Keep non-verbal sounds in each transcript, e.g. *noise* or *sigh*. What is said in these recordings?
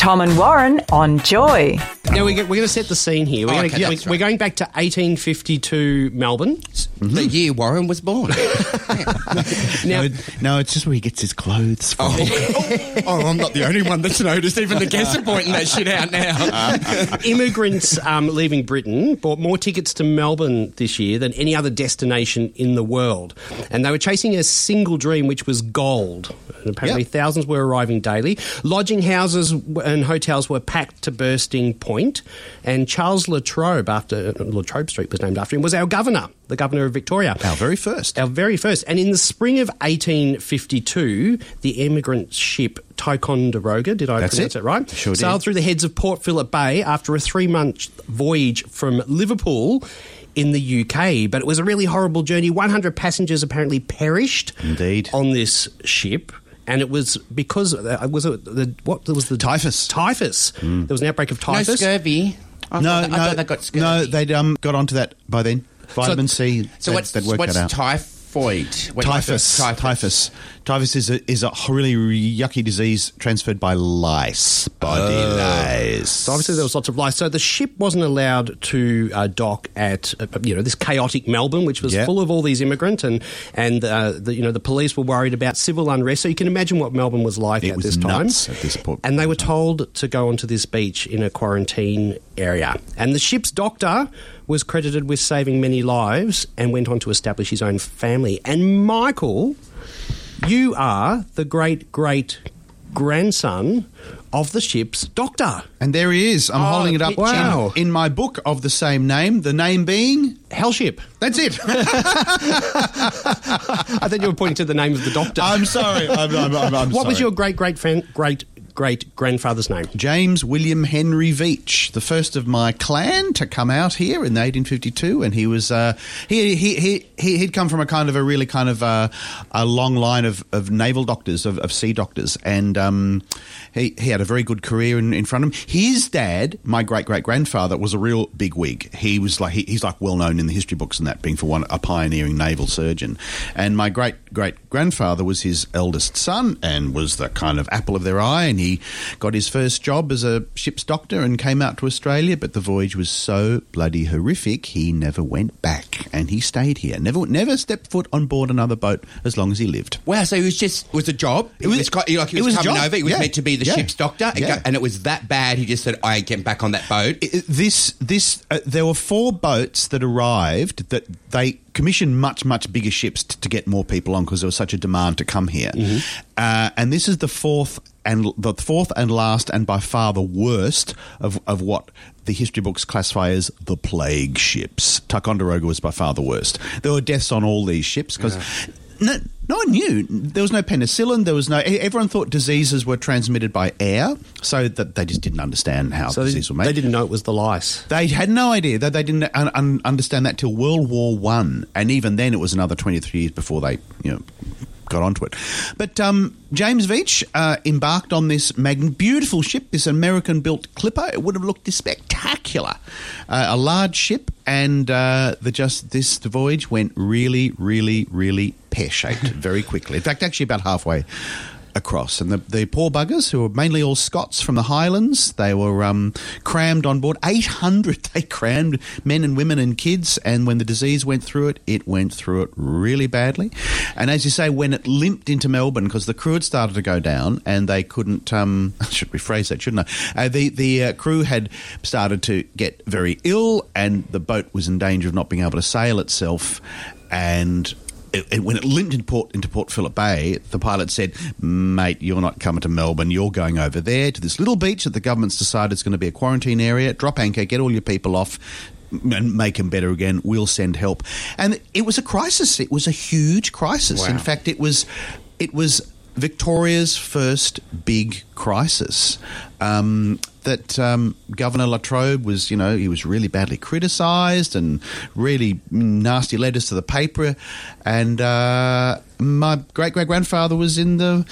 Tom and Warren on Joy. Now we're, we're going to set the scene here. We're, Oh, going, okay, to, that's we're right. going back to 1852 Melbourne. The year Warren was born. *laughs* Now, No, no, it's just where he gets his clothes from. oh, I'm not the only one that's noticed. Even the guests are pointing that shit out now. *laughs* immigrants um, leaving Britain bought more tickets to Melbourne this year than any other destination in the world. And they were chasing a single dream, which was gold. And apparently, Yep. thousands were arriving daily. Lodging houses and hotels were packed to bursting point. And Charles Latrobe, after Latrobe Street was named after him, was our governor, the governor of Victoria. Our very first. Our very first. And in the spring of 1852, the emigrant ship Ticonderoga, did I That's pronounce it. it right? Sure did. Sailed through the heads of Port Phillip Bay after a three month voyage from Liverpool in the UK. But it was a really horrible journey. 100 passengers apparently perished Indeed. on this ship. And it was because uh, was it the what was the Typhus. Typhus. There was an outbreak of typhus. No typhus. scurvy. I no, thought, no, I thought they got scurvy. no, they'd um, got onto that by then. Vitamin C. So they'd- what's, they'd worked what's that out. typhoid? What Typhus. type of- Typhus. Typhus is a, is a really yucky disease transferred by lice. Body lice. So obviously there was lots of lice. So the ship wasn't allowed to uh, dock at uh, you know this chaotic Melbourne, which was Yeah. full of all these immigrants, and and uh, the, you know the police were worried about civil unrest. So you can imagine what Melbourne was like It at was this time. nuts at this point. And they were told to go onto this beach in a quarantine area. And the ship's doctor was credited with saving many lives and went on to establish his own family. And Michael, you are the great great grandson of the ship's doctor. And there he is. I'm Oh, holding it up picture. in, in my book of the same name. The name being. Hellship. That's it. *laughs* *laughs* I thought you were pointing to the name of the doctor. I'm sorry. I'm, I'm, I'm, what was your great great fan, great great grandfather's name? James William Henry Veitch, the first of my clan to come out here in 1852, and he was uh, he, he he he he'd come from a kind of a really kind of uh, a long line of, of naval doctors of, of sea doctors, and um, he he had a very good career in, in front of him. His dad, my great great grandfather, was a real big wig. He was like he, he's like well known in the history books and that being for one a pioneering naval surgeon, and my great great grandfather was his eldest son and was the kind of apple of their eye, and he got his first job as a ship's doctor and came out to Australia, but the voyage was so bloody horrific, he never went back, and he stayed here. Never, never stepped foot on board another boat as long as he lived. Wow, so it was just it was a job. It was- was, quite, like he it was, was coming job, over. He was yeah. meant to be the Yeah. ship's doctor, and, Yeah. go- and it was that bad. He just said, "I ain't getting back on that boat." I- this this uh, there were four boats that arrived that they commissioned much much bigger ships t- to get more people on because there was such a demand to come here. Uh, and this is the fourth and the fourth and last and by far the worst of, of what the history books classify as the plague ships. Ticonderoga was by far the worst. There were deaths on all these ships because no, no one knew. There was no penicillin. There was no. Everyone thought diseases were transmitted by air, so that they just didn't understand how So were made. they didn't know it was the lice. They had no idea. They, they didn't un- un- understand that till World War One, and even then, it was another twenty three years before they, you know, got onto it. But um, James Veitch uh, embarked on this mag- beautiful ship, this American-built clipper. It would have looked spectacular, uh, a large ship, and uh, the just this the voyage went really, really, really pear shaped very quickly. In fact, actually, about halfway across. And the, the poor buggers, who were mainly all Scots from the Highlands, they were um, crammed on board. 800 they crammed, men and women and kids. And when the disease went through it, it went through it really badly. And as you say, when it limped into Melbourne, because the crew had started to go down and they couldn't, um, *laughs* I should rephrase that, shouldn't I? Uh, the the uh, crew had started to get very ill and the boat was in danger of not being able to sail itself. And it, it- when it limped into Port, into Port Phillip Bay, the pilot said, Mate, you're not coming to Melbourne. You're going over there to this little beach that the government's decided is going to be a quarantine area. Drop anchor, get all your people off. And make them better again. We'll send help, and it was a crisis. It was a huge crisis. In fact, it was, it was Victoria's first big crisis. Um, that um, Governor Latrobe was, you know, he was really badly criticised and really nasty letters to the paper. And uh, my great great grandfather was in the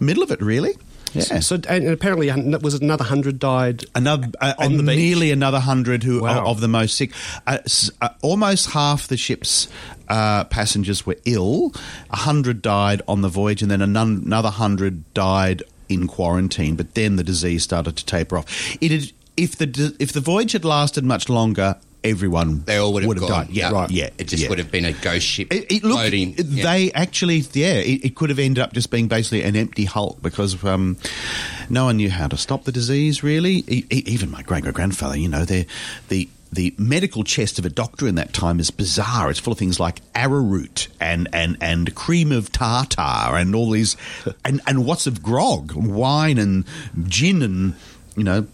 middle of it, really. Yeah. So, and apparently, un- was it another hundred died? Another, uh, On the beach? nearly another hundred who Wow. of the most sick. Uh, uh, almost half the ship's uh, passengers were ill. A hundred died on the voyage, and then another hundred died in quarantine. But then the disease started to taper off. It had, if the if the voyage had lasted much longer, everyone They all would have, gone. died. Yeah, Yep. yeah. It just yeah. would have been a ghost ship It, it, look, floating. Yeah. they actually, yeah, it, it could have ended up just being basically an empty hulk because um, no one knew how to stop the disease. Really, e- e- even my great great grandfather, you know, the the the medical chest of a doctor in that time is bizarre. It's full of things like arrowroot and and and cream of tartar and all these *laughs* and and what's of grog, wine and gin and you know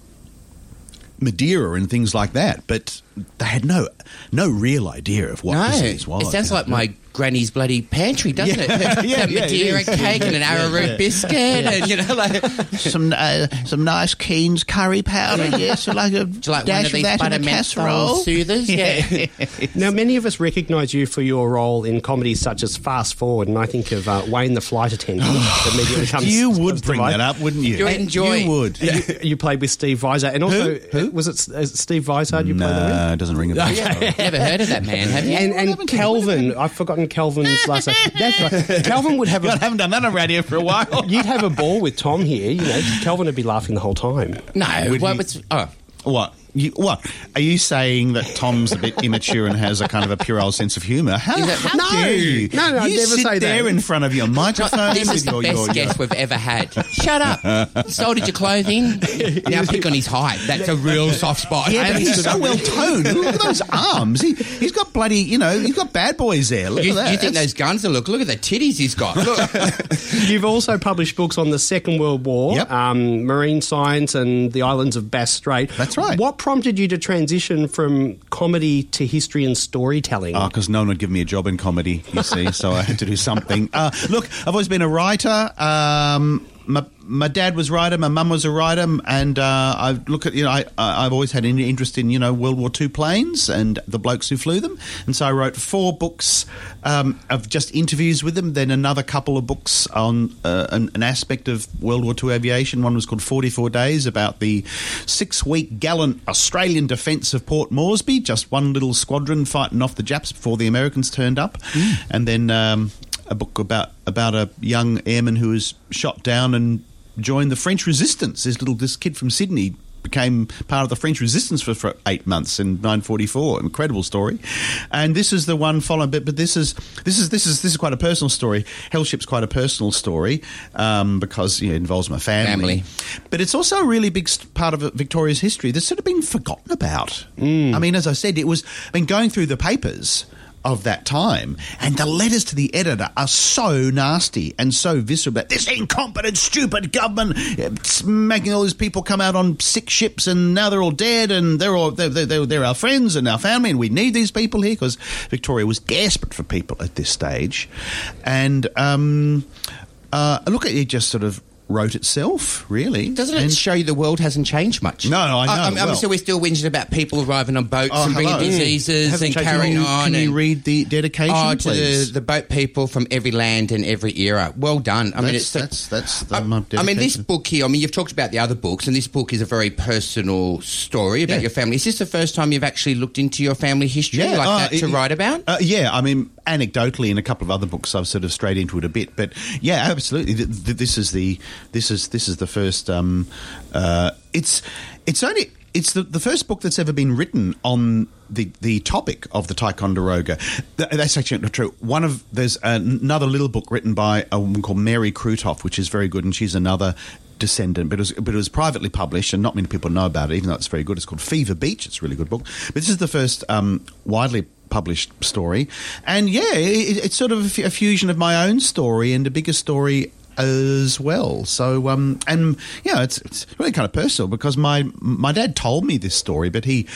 Madeira and things like that, but they had no no real idea of what no, disease was. it sounds like my granny's bloody pantry, doesn't Yeah, it? *laughs* yeah, the yeah, Madeira is. cake and an arrowroot biscuit, and you know, like *laughs* some uh, some nice Keen's curry powder, yes, like a do you like one dash of of that in a butter casserole. soothers? *laughs* Yeah. Now, many of us recognise you for your role in comedies such as Fast Forward, and I think of uh, Wayne the Flight Attendant. *sighs* that immediately comes, you would to bring that up, wouldn't you? You enjoy. You would. You, you played with Steve Vizard, and also Who? was it is it Steve Vizard you played with? No, it doesn't ring a bell. Never heard of that man, have you? And, and Kelvin, I've forgotten Kelvin's last name. That's right. Kelvin would have I a, *laughs* haven't done that on radio for a while. *laughs* you'd have a ball with Tom here. You know, Kelvin would be laughing the whole time. no, Would what he- was? Oh, What? You, what? Are you saying that Tom's a bit *laughs* immature and has a kind of a puerile sense of humour? How, Is that- how No. dare you? No, no, I'd you never sit say that. there in front of your microphone this is the your, best your, your guest we've ever had. Shut up. *laughs* Sold your clothing. *laughs* Now pick on his height. That's a real soft spot. Yeah, but he's so well toned. Look at those arms. He, he's got bloody, you know, he's got bad boys there. Look You, at that. you think That's- those guns are look? Look at the titties he's got. Look. You've also published books on the Second World War, Yep. um, marine science, and the islands of Bass Strait. That's right. What prompted you to transition from comedy to history and storytelling? Oh, because no one would give me a job in comedy, you see, so I had to do something. *laughs* Uh, look, I've always been a writer. Um, my, my dad was a writer, my mum was a writer, and uh, I look at you know I, I've always had an interest in you know World War II planes and the blokes who flew them, and so I wrote four books um, of just interviews with them. Then another couple of books on uh, an, an aspect of World War II aviation. One was called Forty Four Days about the six week gallant Australian defence of Port Moresby, just one little squadron fighting off the Japs before the Americans turned up, and then. Um, a book about about a young airman who was shot down and joined the French resistance. This little this kid from Sydney became part of the French resistance for, for eight months in 1944. Incredible story. And this is the one following, but but this is this is this is this is quite a personal story. Hellship's quite a personal story um, because you know, it involves my family. Family. But it's also a really big part of Victoria's history that's sort of been forgotten about. I mean, as I said, it was. I mean, going through the papers of that time, and the letters to the editor are so nasty and so visceral. This incompetent, stupid government making all these people come out on sick ships, and now they're all dead, and they're all they're, they're, they're our friends and our family, and we need these people here because Victoria was desperate for people at this stage, and um, uh, look at it, just sort of wrote itself, really. Doesn't it And- show you the world hasn't changed much? No, I know, I'm, I'm well- sure we're still whinging about people arriving on boats Oh, and bringing hello. diseases Hasn't and carrying you- on. Can you read the dedication, Oh, to the, please? the boat people from every land and every era. Well done. I mean, That's- it's that's- that's the- I, I mean, this book here. I mean, you've talked about the other books, and this book is a very personal story about Yeah. your family. Is this the first time you've actually looked into your family history like uh, that to write about? Uh, yeah, I mean, anecdotally, in a couple of other books, I've sort of strayed into it a bit, but yeah, absolutely. Th- th- This is the this is this is the first. Um, uh, it's it's only. It's the, the first book that's ever been written on the, the topic of the Ticonderoga. That's actually not true. One of there's another little book written by a woman called Mary Krutoff, which is very good, and she's another descendant, but it, was, but it was privately published, and not many people know about it, even though it's very good. It's called Fever Beach. It's a really good book. But this is the first um, widely published story, and yeah, it, it's sort of a fusion of my own story and a bigger story as well. So, um, and yeah, it's, it's really kind of personal because my my dad told me this story, but he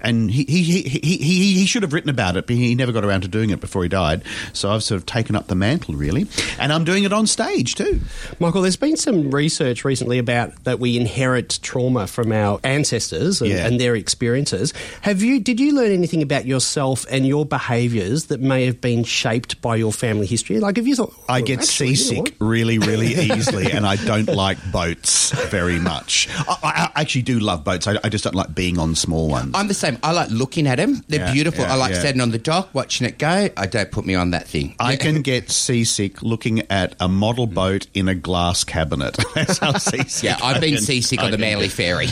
and he he, he, he, he should have written about it, but he never got around to doing it before he died. So I've sort of taken up the mantle, really, and I'm doing it on stage too. Michael, there's been some research recently about that we inherit trauma from our ancestors and, Yeah. and their experiences. Have you? Did you learn anything about yourself and your behaviours that may have been shaped by your family history? Like, have you thought? I "Oh, get you know seasick what?" really, really easily, and I don't like boats very much. I, I actually do love boats. I, I just don't like being on small ones. I'm the same. I like looking at them. They're Yeah, beautiful. yeah, I like yeah. standing on the dock, watching it go. I don't put me on that thing. I can *laughs* get seasick looking at a model boat in a glass cabinet. *laughs* That's how seasick. Yeah, I've been seasick on the Manly. Ferry.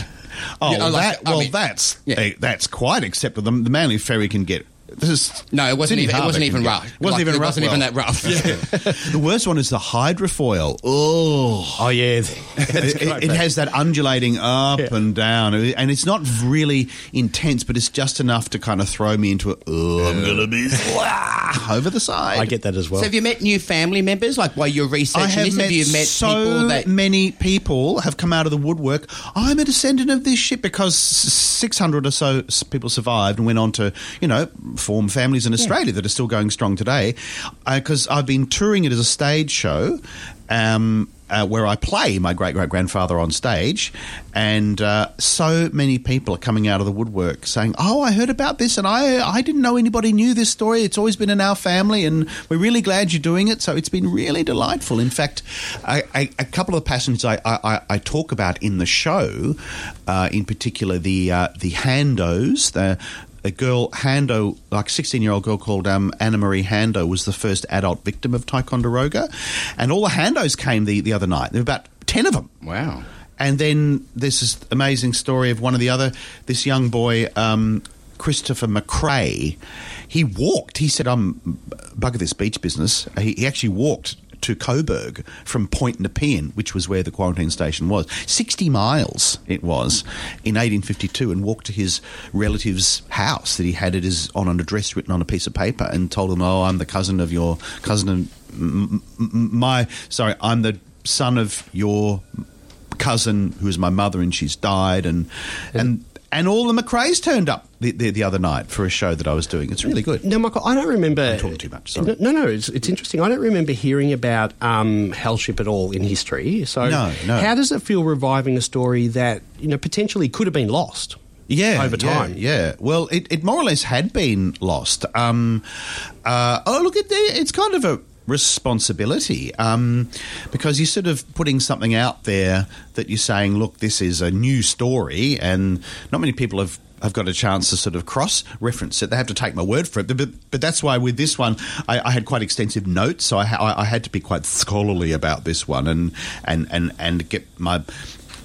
Oh, Yeah, like- that, I well, mean- that's Yeah. eh, that's quite acceptable. The, the Manly Ferry can get. This is No, it wasn't Sydney even. It wasn't even get- rough. Wasn't Like, even it rough. wasn't even that rough. *laughs* The worst one is the hydrofoil. Oh, Oh yeah, *laughs* it, it- it has that undulating up Yeah. and down, and it's not really intense, but it's just enough to kind of throw me into a. Oh, I'm gonna be *laughs* over the side. I get that as well. So have you met new family members? Like while you're I researching have this, met, have you met so people that many people have come out of the woodwork. I'm a descendant of this ship because 600 or so people survived and went on to, you know, form families in Australia that are still going strong today. Because I've been touring it as a stage show. Um, uh, where I play my great great grandfather on stage, and uh, so many people are coming out of the woodwork saying, "Oh, I heard about this, and I I didn't know anybody knew this story. It's always been in our family, and we're really glad you're doing it." So it's been really delightful. In fact, I, I, a couple of the passengers I, I, I talk about in the show, uh, in particular the uh, the Handos, the a girl, Hando, like 16 year old girl called um, Anna Marie Hando, was the first adult victim of Ticonderoga. And all the Handos came the, the other night. There were about 10 of them. Wow. And then there's this amazing story of one of the other, this young boy, um, Christopher McRae. He walked, he said, I'm bugger this beach business. He, he actually walked to Coburg from Point Nepean, which was where the quarantine station was. 60 miles it was in 1852 and walked to his relative's house that he had it as on an address written on a piece of paper and told them, oh, I'm the cousin of your cousin of m- m- my, sorry, I'm the son of your cousin who is my mother and she's died and and and all the McRae's turned up the, the, the other night for a show that I was doing. It's really good. No, Michael, I don't remember. I'm talking too much, sorry. No, no, it's, it's interesting. I don't remember hearing about um, Hellship at all in history. So, No, no. how does it feel reviving a story that you know potentially could have been lost? Yeah, over yeah, time. Yeah, Well, it, it more or less had been lost. Um, uh, oh, look. It's kind of a responsibility um, because you're sort of putting something out there that you're saying, look, this is a new story, and not many people have. Have got a chance to sort of cross reference it. They have to take my word for it, but, but, but that's why with this one, I, I had quite extensive notes, so I, ha- I, I had to be quite scholarly about this one, and and and and get my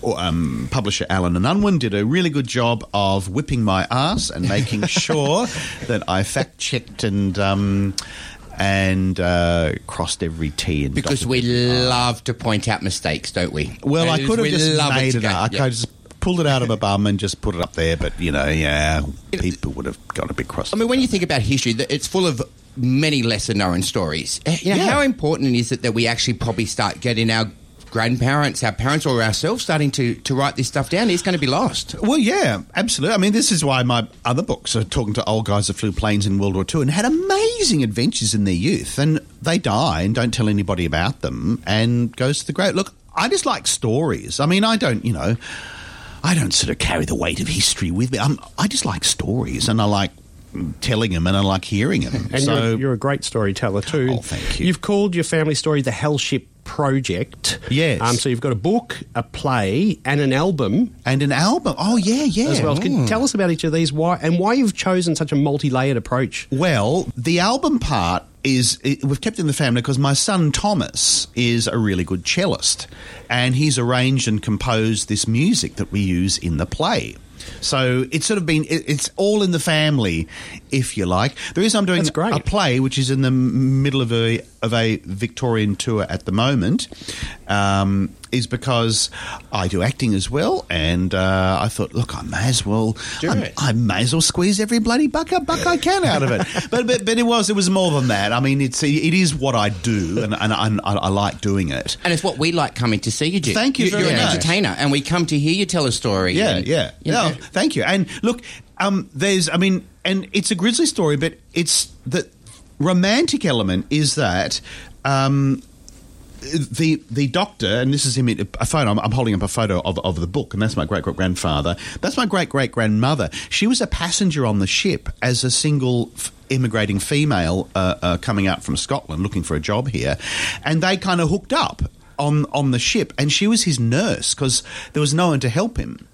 um, publisher Allen and Unwin did a really good job of whipping my ass and making *laughs* sure that I fact checked and um, and uh, crossed every T and Because we love to point out mistakes, don't we? Well, I could have just love made it up. I could just pulled it out of my bum and just put it up there, but you know, yeah, people would have got a bit cross. I mean, when you think about history, it's full of many lesser known stories. Eh, You know, Yeah. How important is it that we actually probably start getting our grandparents, our parents, or ourselves starting to, to write this stuff down? It's going to be lost. Well, yeah, absolutely. I mean, this is why my other books are talking to old guys that flew planes in World War II and had amazing adventures in their youth, and they die and don't tell anybody about them and goes to the grave. Look, I just like stories. I mean, I don't, you know, I don't sort of carry the weight of history with me. I'm, I just like stories, and I like telling them, and I like hearing them. And so, you're, you're a great storyteller too. Oh, thank you. You've called your family story the Hellship Project. Yes. Um, so you've got a book, a play, and an album and an album. Oh, yeah, yeah. as well. Can you tell us about each of these? Why and why you've chosen such a multi-layered approach? Well, the album part is it, we've kept in the family because my son Thomas is a really good cellist, and he's arranged and composed this music that we use in the play. So it's sort of been it, it's all in the family, if you like. The reason I'm doing a play, which is in the middle of a of a Victorian tour at the moment, um, is because I do acting as well, and uh, I thought, look, I may as well, Do I. I may as well squeeze every bloody buck, buck I can out of it. *laughs* but, but but it was it was more than that. I mean, it's it is what I do, and and, and I, I like doing it. And it's what we like coming to see you do. Thank you You're very an much. entertainer, and we come to hear you tell a story. Yeah, and, yeah. you No, thank you. And look, um, there's, I mean, and it's a grisly story, but it's the romantic element is that. Um, the the doctor, and this is him. A photo. I'm, I'm holding up a photo of, of the book, and that's my great great grandfather. That's my great great grandmother. She was a passenger on the ship as a single f- immigrating female uh, uh, coming out from Scotland looking for a job here, and they kind of hooked up on on the ship, and she was his nurse because there was no one to help him.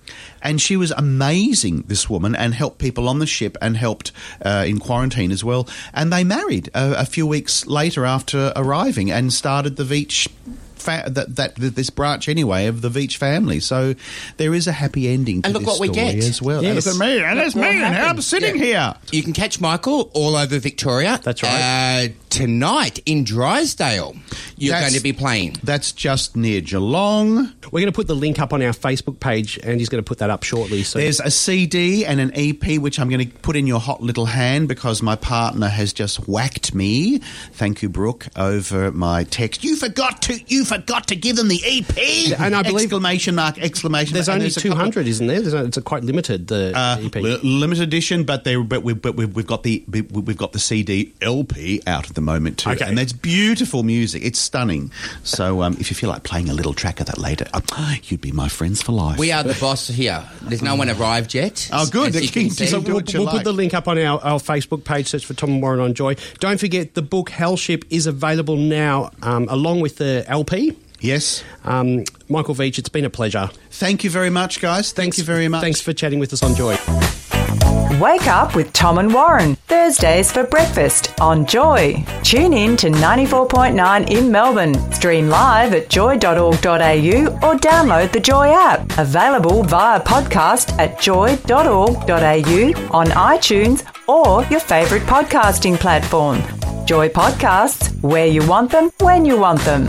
And she was amazing, this woman, and helped people on the ship and helped uh, in quarantine as well. And they married a, a few weeks later after arriving and started the Veitch. Fa- that, that this branch anyway of the Veitch family, so there is a happy ending to And look this what we get. as well. Yes. And look at me, and that's Look me, and I'm sitting Yeah. here. You can catch Michael all over Victoria. That's right. Uh, tonight in Drysdale, you're That's- going to be playing. That's just near Geelong. We're going to put the link up on our Facebook page, and he's going to put that up shortly. So There's a CD and an EP which I'm going to put in your hot little hand because my partner has just whacked me. Thank you, Brooke, over my text. You forgot to you forgot to give them the EP. and I believe- exclamation mark exclamation. there's mark. Only 200, isn't there? There's a, it's a quite limited the Uh, EP. li- limited edition, but they but we but we've, we've got the we, we've got the CD LP out at the moment too, Okay. and that's beautiful music. It's stunning. So um, if you feel like playing a little track of that later, uh, you'd be my friends for life. We are the boss here. There's no one arrived yet. Oh, good. As you can Just see. So we'll, we'll put the link up on our, our Facebook page. Search for Tom and Warren on Joy. Don't forget the book Hellship is available now, um, along with the LP. Yes. Um, Michael Veitch, it's been a pleasure. Thank you very much, guys. Thank you very much. Thanks for chatting with us on Joy. Wake up with Tom and Warren, Thursdays for breakfast on Joy. Tune in to 94.9 in Melbourne. Stream live at joy.org.au or download the Joy app. Available via podcast at joy.org.au on iTunes or your favourite podcasting platform. Joy Podcasts, where you want them, when you want them.